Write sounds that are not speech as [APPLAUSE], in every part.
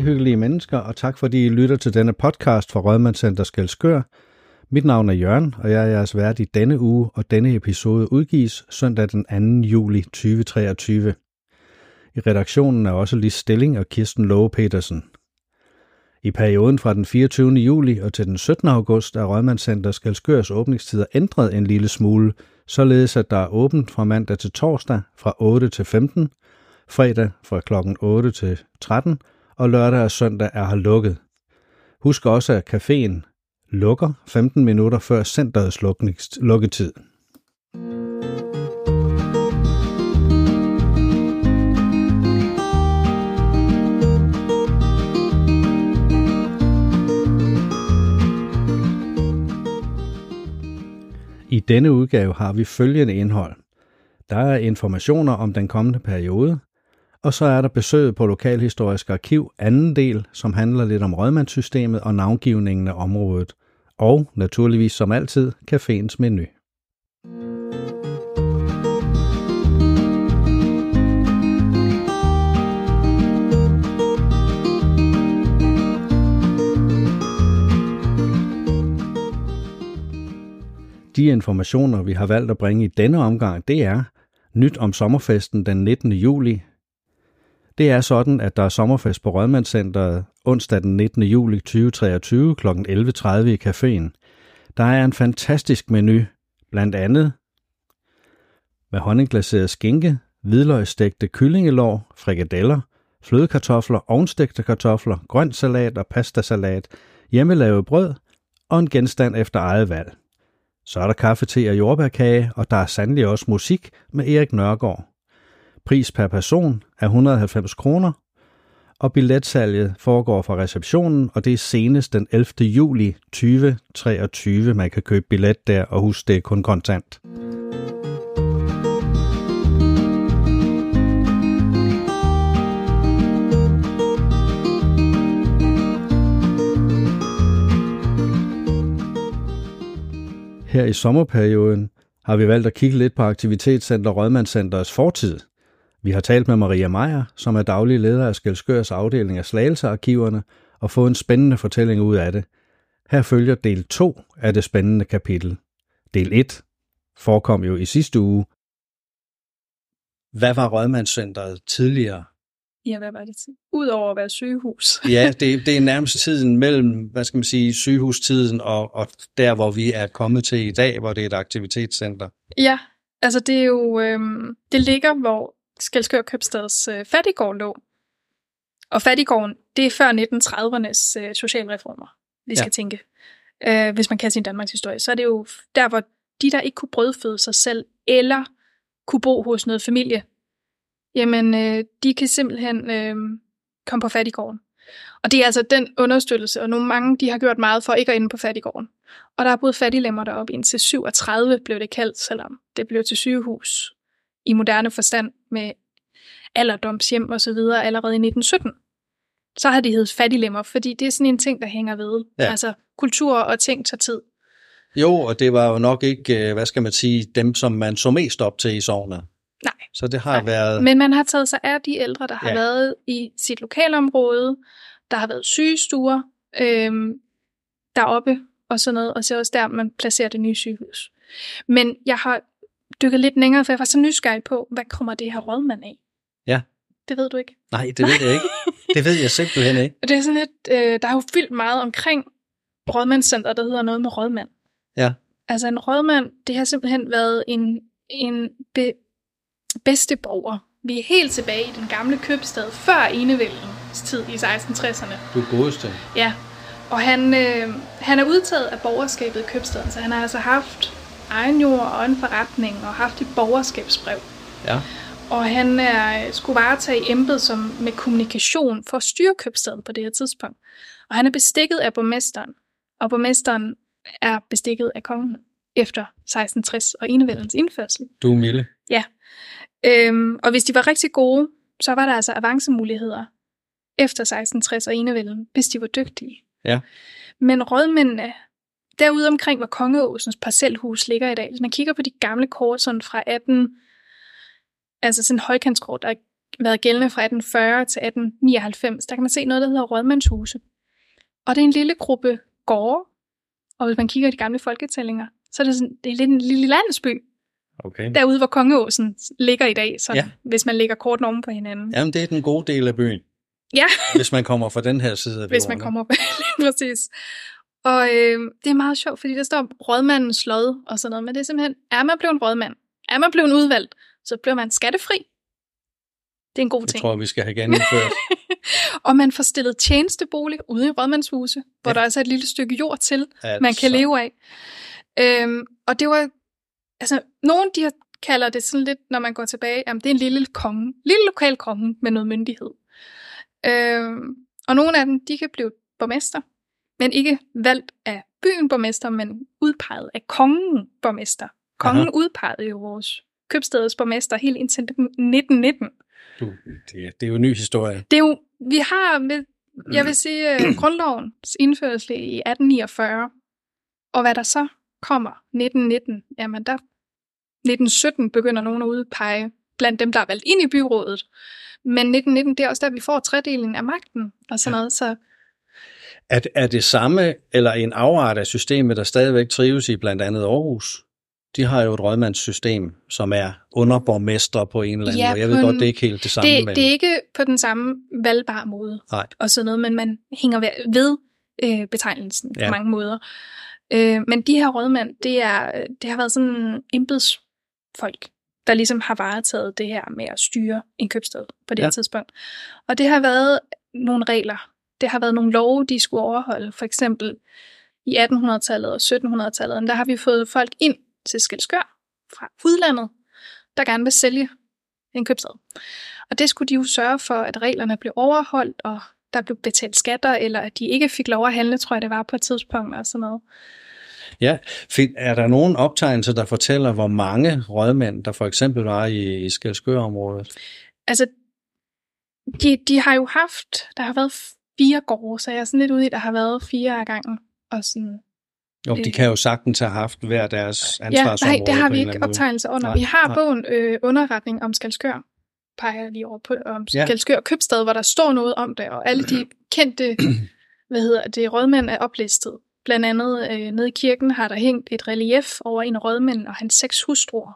Hyggelige mennesker, og tak fordi I lytter til denne podcast fra Rødmandscenter Skelskør. Mit navn er Jørgen, og jeg er jeres vært i denne uge, og denne episode udgives søndag den 2. juli 2023. I redaktionen er også Lis Stilling og Kirsten Lowe Petersen. I perioden fra den 24. juli og til den 17. august er Rødmandscenter Skelskørs åbningstider ændret en lille smule, således at der er åbent fra mandag til torsdag fra 8 til 15, fredag fra kl. 8 til 13 og lørdag og søndag er her lukket. Husk også, at caféen lukker 15 minutter før centerets lukketid. I denne udgave har vi følgende indhold. Der er informationer om den kommende periode, og så er der besøget på Lokalhistorisk Arkiv anden del, som handler lidt om rådmandssystemet og navngivningen af området. Og naturligvis som altid, caféens menu. De informationer, vi har valgt at bringe i denne omgang, det er nyt om sommerfesten den 19. juli, det er sådan, at der er sommerfest på Rødmandscenteret onsdag den 19. juli 2023 kl. 11.30 i caféen. Der er en fantastisk menu, blandt andet med honningglaseret skinke, hvidløgsstegte kyllingelår, frikadeller, flødekartofler, ovnstegte kartofler, grønt salat og pastasalat, hjemmelavet brød og en genstand efter eget valg. Så er der kaffe, te og jordbærkage, og der er sandelig også musik med Erik Nørgaard. Pris per person er 190 kroner, og billetsalget foregår fra receptionen, og det er senest den 11. juli 2023, man kan købe billet der, og husk, det er kun kontant. Her i sommerperioden har vi valgt at kigge lidt på Aktivitetscenter Rødmandscenterets fortid – vi har talt med Maria Meier, som er daglig leder af Skelskørs afdeling af Slagelsearkiverne, og fået en spændende fortælling ud af det. Her følger del 2 af det spændende kapitel. Del 1 forekom jo i sidste uge. Hvad var Rødmandscenteret tidligere? Ja, hvad var det? Udover at være sygehus. [LAUGHS] ja, det, det er nærmest [LAUGHS] tiden mellem, hvad skal man sige, sygehustiden og, og der, hvor vi er kommet til i dag, hvor det er et aktivitetscenter. Ja, altså det er jo, øhm, det ligger, hvor Skelskør Købstads øh, fattigård lå. Og fattigården, det er før 1930'ernes øh, socialreformer, vi skal ja. tænke. Øh, hvis man kan sin Danmarks historie, så er det jo der, hvor de, der ikke kunne brødføde sig selv, eller kunne bo hos noget familie, jamen, øh, de kan simpelthen øh, komme på fattigården. Og det er altså den understøttelse, og nogle mange de har gjort meget for ikke at ende på fattigården. Og der er boet fattiglemmer deroppe indtil 37 blev det kaldt, selvom det blev til sygehus i moderne forstand med alderdomshjem og så videre allerede i 1917. Så har de heddet fattiglemmer, fordi det er sådan en ting, der hænger ved. Ja. Altså kultur og ting tager tid. Jo, og det var jo nok ikke, øh, hvad skal man sige, dem, som man så mest op til i sovnet. Nej. Så det har Nej. været... Men man har taget sig af de ældre, der har ja. været i sit lokalområde. Der har været sygestuer øhm, deroppe og sådan noget, og så også der, man placerer det nye sygehus. Men jeg har dykket lidt længere, for jeg var så nysgerrig på, hvad kommer det her rådmand af? Ja. Det ved du ikke? Nej, det ved jeg ikke. Det ved jeg simpelthen ikke. [LAUGHS] Det er sådan lidt, øh, der er jo fyldt meget omkring rådmandscenter, der hedder noget med rådmand. Ja. Altså en rådmand, det har simpelthen været en, en be, bedste borger. Vi er helt tilbage i den gamle købstad, før enevældens tid i 1660'erne. Du godeste. Ja, og han, øh, han er udtaget af borgerskabet i købstaden, så han har altså haft egen jord og en forretning og haft et borgerskabsbrev. Ja. Og han er, skulle varetage embed som med kommunikation for at styre købstaden på det her tidspunkt. Og han er bestikket af borgmesteren, og borgmesteren er bestikket af kongen efter 1660 og enevældens indførsel. Du er milde. Ja. Øhm, og hvis de var rigtig gode, så var der altså avancemuligheder efter 1660 og enevælden, hvis de var dygtige. Ja. Men rådmændene Derude omkring, hvor Kongeåsens parcelhus ligger i dag, hvis man kigger på de gamle kort sådan fra 18, altså sådan højkantskort, der er været gældende fra 1840 til 1899. Der kan man se noget, der hedder rådmandshuse. Og det er en lille gruppe gårde, og hvis man kigger i de gamle folketællinger, så er det, sådan, det er lidt en lille landsby, Okay. derude hvor Kongeåsen ligger i dag, så Ja. hvis man lægger korten oven på hinanden. Jamen, det er den gode del af byen, Ja, hvis man kommer fra den her side af hvis man kommer op. [LAUGHS] Lige præcis. Og øh, det er meget sjovt, fordi der står rådmandens slød og sådan noget, men det er simpelthen, er man blevet en rådmand, er man blevet udvalgt, så bliver man skattefri. Det er en god Jeg ting. tror, vi skal have gennemført. [LAUGHS] Og man får stillet tjenestebolig ude i rådmandshuse, hvor Ja. der altså er et lille stykke jord til, altså. man kan leve af. Øhm, og det var, altså, nogle de kalder det sådan lidt, når man går tilbage, jamen det er en lille konge, lille lokal konge med noget myndighed. Øhm, og nogle af dem, de kan blive borgmester, men ikke valgt af byen borgmester, men udpeget af kongen borgmester. Kongen Aha. udpegede jo vores købstedets borgmester helt indtil 1919. Du, det, det er jo en ny historie. Det er jo, vi har, med, jeg vil sige, øh, [CLEARS THROAT] grundlovens indførelse i 1849, og hvad der så kommer 1919, jamen der 1917 begynder nogen at udpege blandt dem, der er valgt ind i byrådet. Men 1919, det er også der, vi får tredelingen af magten og sådan Ja. noget. Så Er, er det samme, eller en afart af systemet, der stadigvæk trives i blandt andet Aarhus? De har jo et rådmandssystem, som er underborgmestre på en eller anden Ja, måde. Jeg ved godt, det er ikke helt det samme, det, men det er ikke på den samme valgbare måde Nej. og sådan noget, men man hænger ved, ved øh, betegnelsen Ja. på mange måder. Øh, men de her rådmænd, det, er, det har været sådan embedsfolk, der ligesom har varetaget det her med at styre en købstad på det Ja. tidspunkt. Og det har været nogle regler. Det har været nogle love, de skulle overholde. For eksempel i 1800-tallet og 1700-tallet, der har vi fået folk ind til Skelskør fra udlandet, der gerne vil sælge en købstad. Og det skulle de jo sørge for, at reglerne blev overholdt, og der blev betalt skatter, eller at de ikke fik lov at handle, tror jeg det var på et tidspunkt, og sådan noget. Ja, er der nogen optegnelser, der fortæller, hvor mange rådmænd, der for eksempel var i, i Skelskør-området? Altså, de, de har jo haft, der har været fire gårde, så jeg er sådan lidt ude i, der har været fire af gangen. Og sådan, Jo, de Øh. kan jo sagtens have haft hver deres ja, ansvarsområde. nej, det har vi ikke eller anden måde. optegnelse under. Nej, vi har nej. bogen øh, Underretning om Skalskør, peger jeg lige over på, om Ja. Skalskør Købstad, hvor der står noget om det, og alle de kendte, [CLEARS THROAT] hvad hedder det, rådmænd er oplistet. Blandt andet øh, nede i kirken har der hængt et relief over en rådmænd og hans seks hustruer.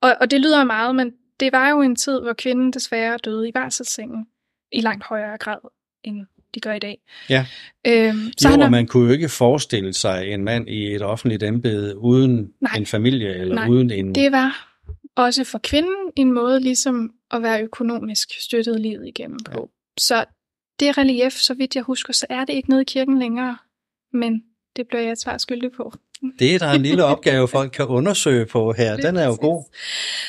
Og, og det lyder meget, men det var jo en tid, hvor kvinden desværre døde i barselssengen i langt højere grad, end de gør i dag. Ja. Øhm, Så så han jo, er, og man kunne jo ikke forestille sig en mand i et offentligt embede uden Nej. en familie, eller Nej, uden en... det var også for kvinden en måde ligesom at være økonomisk støttet livet igennem på. Så det relief, så vidt jeg husker, så er det ikke nede i kirken længere, men det bliver jeg et svar skyldig på. Det er der en lille opgave, folk kan undersøge på her. Den er jo god.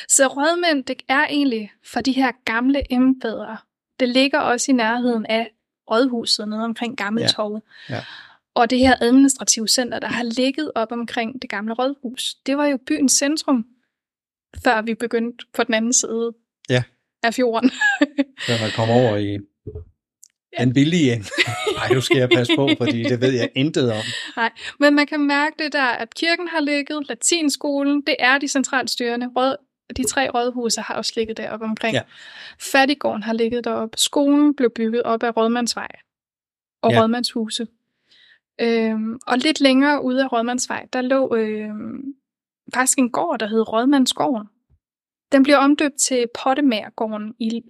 Så rådmænd, det er egentlig for de her gamle embeder. Det ligger også i nærheden af rådhuset nede omkring Gammeltorvet. Ja. Ja. Og det her administrative center, der har ligget op omkring det gamle rådhus, det var jo byens centrum, før vi begyndte på den anden side Ja. af fjorden. [LAUGHS] Så man kommer over i den billige ende. Nej, nu skal jeg passe på, fordi det ved jeg intet om. Men man kan mærke det der, at kirken har ligget, latinskolen, det er de centralt styrende. Rød, de tre rådhuse har også ligget deroppe omkring. Ja. Fattigården har ligget deroppe. Skolen blev bygget op af Rådmandsvej og Ja. Rådmandshuse. Øhm, og lidt længere ude af Rådmandsvej, der lå øhm, faktisk en gård, der hed Rådmandsgården. Den blev omdøbt til Pottemærgården i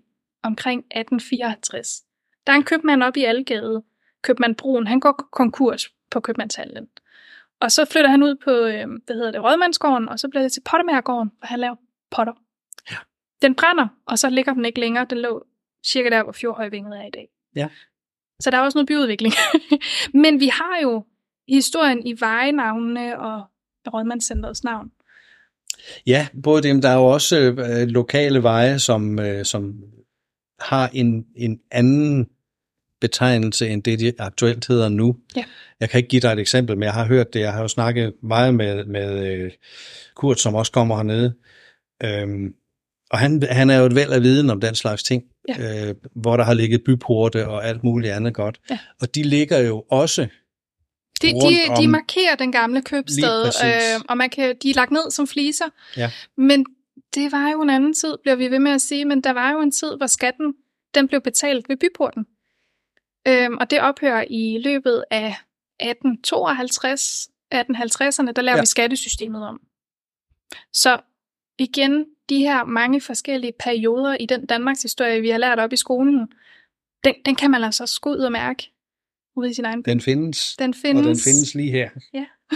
omkring 1854. Der er en købmand op i Algade, købmand Brun, han går konkurs på købmandshandlen. Og så flytter han ud på, øh, hvad hedder det, Rådmandsgården, og så bliver det til Pottemærgården, hvor han laver potter. Ja. Den brænder, og så ligger den ikke længere. Den lå cirka der, hvor Fjordhøjvinget er i dag. Ja. Så der er også noget byudvikling. [LAUGHS] Men vi har jo historien i vejenavnene og Rådmandscenterets navn. Ja, både dem, der er jo også øh, lokale veje, som, øh, som har en, en anden betegnelse end det, de aktuelt hedder nu. Ja. Jeg kan ikke give dig et eksempel, men jeg har hørt det. Jeg har jo snakket meget med, med øh, Kurt, som også kommer hernede. Øhm, og han, han er jo et væld af viden om den slags ting, Ja. øh, hvor der har ligget byporte og alt muligt andet godt. Ja. Og de ligger jo også De, de, de markerer den gamle købstad, øh, og man kan, de er lagt ned som fliser. Ja. Men det var jo en anden tid, bliver vi ved med at sige, men der var jo en tid, hvor skatten den blev betalt ved byporten. Øhm, og det ophører i løbet af 1852, 1850'erne, der laver ja. vi skattesystemet om. Så igen, de her mange forskellige perioder i den Danmarks historie, vi har lært op i skolen, den, den kan man altså også gå ud og mærke ude i sin egen Den findes, Den findes. og den findes lige her. Ja. [LAUGHS]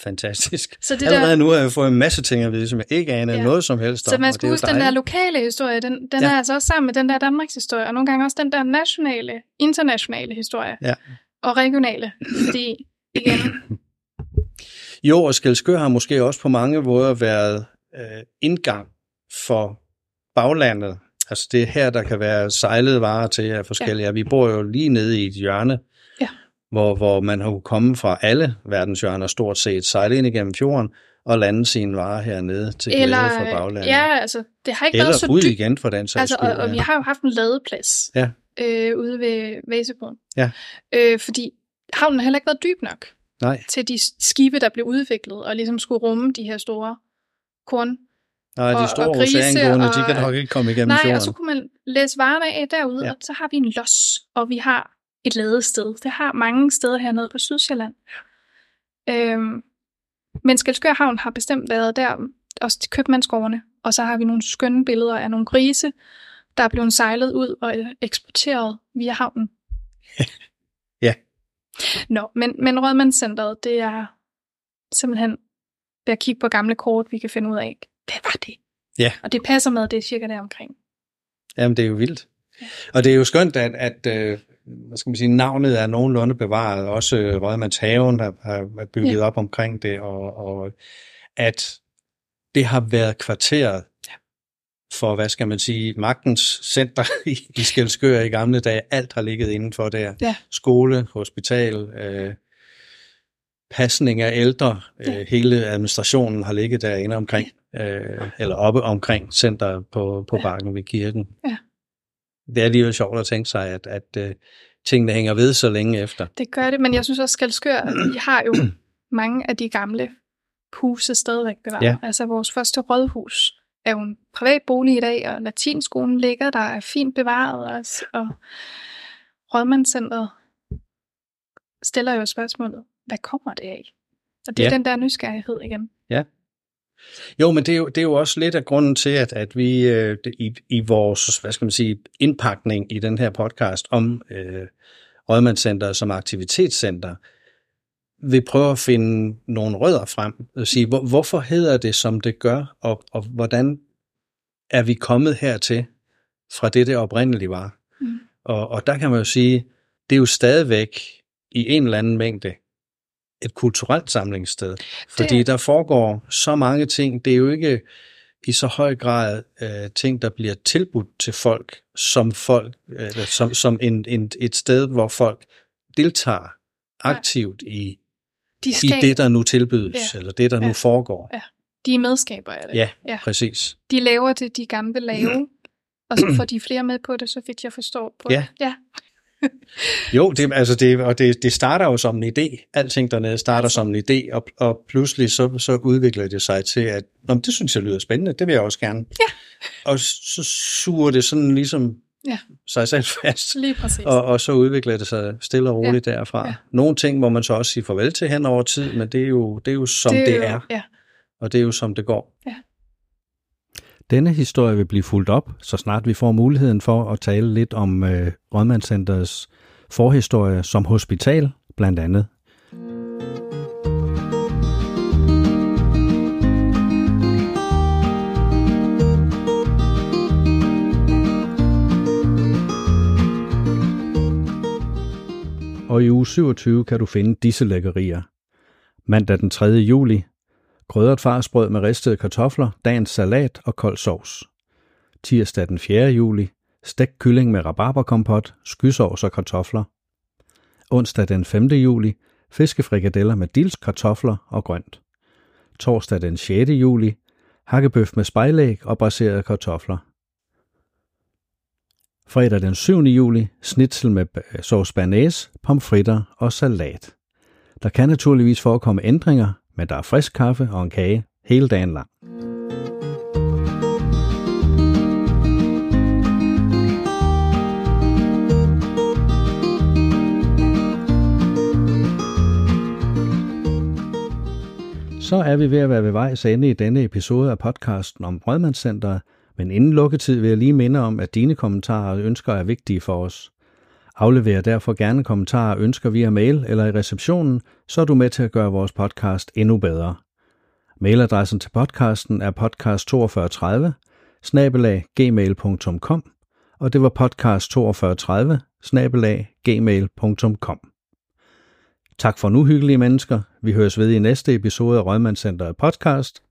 Fantastisk. Så det Allerede der, nu har jeg fået en masse ting at vide, som jeg ikke aner Ja. noget som helst om. så man skal huske, den der lokale historie, den, den Ja. er altså også sammen med den der Danmarks historie, og nogle gange også den der nationale, internationale historie. Ja. Og regionale. Fordi, igen, [LAUGHS] Jo, og Skelskør har måske også på mange måder været øh, indgang for baglandet. Altså det er her, der kan være sejlede varer til af forskellige. Ja. Vi bor jo lige nede i et hjørne, Ja. hvor, hvor man har kunnet komme fra alle verdens hjørner stort set, sejle ind igennem fjorden og lande sine varer hernede til glæde eller, for baglandet. ja, altså, det har ikke Eller været så ud dybt. igen for den sags Altså, og, skyld, og ja. vi har jo haft en ladeplads Ja. øh, ude ved Væsebroen. Ja. Øh, fordi havnen har heller ikke været dyb nok Nej, til de skibe, der blev udviklet, og ligesom skulle rumme de her store korn. nej, Og- de store og grise oceangående, og- de kan nok ikke komme igennem Nej, fjorden. og så kunne man læse varerne af derude, ja. og så har vi en los, og vi har et ladested. Det har mange steder hernede på Sydsjælland. Øhm, men Skelskør Havn har bestemt været der, også til købmandsgårdene, og så har vi nogle skønne billeder af nogle grise, der er blevet sejlet ud og eksporteret via havnen. [LAUGHS] Ja. Nå, men, men Rødmandscenteret, det er simpelthen ved at kigge på gamle kort, vi kan finde ud af, hvad var det? Ja. Og det passer med, det er cirka der omkring. Jamen, det er jo vildt. Og det er jo skønt, at, at øh, hvad skal man sige, navnet er nogenlunde bevaret. Også øh, Rødmandshaven er er bygget Ja. op omkring det, og, og at det har været kvarteret for, hvad skal man sige, magtens center i, i Skelskør i gamle dage. Alt har ligget indenfor der. Ja. Skole, hospital, øh, pasning af ældre, Ja. øh, hele administrationen har ligget derinde omkring, øh, eller oppe omkring center på, på Ja. bakken ved kirken. Ja. Det er alligevel sjovt at tænke sig, at, at øh, tingene hænger ved så længe efter. Det gør det, men jeg synes også, Skalskør, vi har jo mange af de gamle huse stadigvæk bevaret. Ja. Altså vores første rådhus er jo en privat bolig i dag, og latinskolen ligger der, er fint bevaret også, og Rådmandscenteret stiller jo spørgsmålet, hvad kommer det af? Og det er Ja. den der nysgerrighed igen. Jo, men det er jo, det er jo også lidt af grunden til, at, at vi øh, i, i vores, hvad skal man sige, indpakning i den her podcast om øh, Rødmandscenter som aktivitetscenter, vil prøve at finde nogle rødder frem og sige, hvor, hvorfor hedder det, som det gør, og, og hvordan er vi kommet hertil fra det, det oprindeligt var. Mm. Og, og der kan man jo sige, det er jo stadigvæk i en eller anden mængde et kulturelt samlingssted. Fordi er- der foregår så mange ting. Det er jo ikke i så høj grad øh, ting, der bliver tilbudt til folk, som folk, øh, som, som en, en, et sted, hvor folk deltager aktivt i, De, i skab, det, der nu tilbydes, Ja. eller det, der Ja. nu foregår. de er medskaber af det. Ja, ja. præcis. De laver det, de gerne vil lave, og så får de flere med på det, så vidt jeg forstår på Ja. det. Ja. [LAUGHS] Jo, det, altså det, og det, det starter jo som en idé. Alting dernede starter som en idé, og, og pludselig så, så udvikler det sig til, at Nå, det synes jeg lyder spændende, det vil jeg også gerne. Ja. Og så suger det sådan ligesom Ja. sig selv [LAUGHS] fast, Lige præcis. og, og så udvikler det sig stille og roligt ja. derfra. Ja. Nogle ting må man så også sige farvel til hen over tid, men det er jo, det er jo som det, det jo- er, Ja. og det er jo som det går. Denne historie vil blive fuldt op, så snart vi får muligheden for at tale lidt om øh, Rådmandscenterets forhistorie som hospital, blandt andet. Og i uge 27 kan du finde disse lækkerier. Mandag den 3. juli. Krydret farsbrød med ristede kartofler, dagens salat og kold sovs. Tirsdag den 4. juli. Stegt kylling med rabarberkompot, skysovs og kartofler. Onsdag den 5. juli. Fiskefrikadeller med dils, kartofler og grønt. Torsdag den 6. juli. Hakkebøf med spejlæg og braserede kartofler. Fredag den 7. juli, snitsel med sauce banæs, pomfritter og salat. Der kan naturligvis forekomme ændringer, men der er frisk kaffe og en kage hele dagen lang. Så er vi ved at være ved vejs ende i denne episode af podcasten om Brødmandscenteret – men inden lukketid vil jeg lige minde om, at dine kommentarer og ønsker er vigtige for os. Aflever derfor gerne kommentarer og ønsker via mail eller i receptionen, så er du med til at gøre vores podcast endnu bedre. Mailadressen til podcasten er podcast4230 snabelag gmail.com og det var podcast4230 snabelag gmail.com. Tak for nu, hyggelige mennesker. Vi høres ved i næste episode af Rødmandscenteret podcast.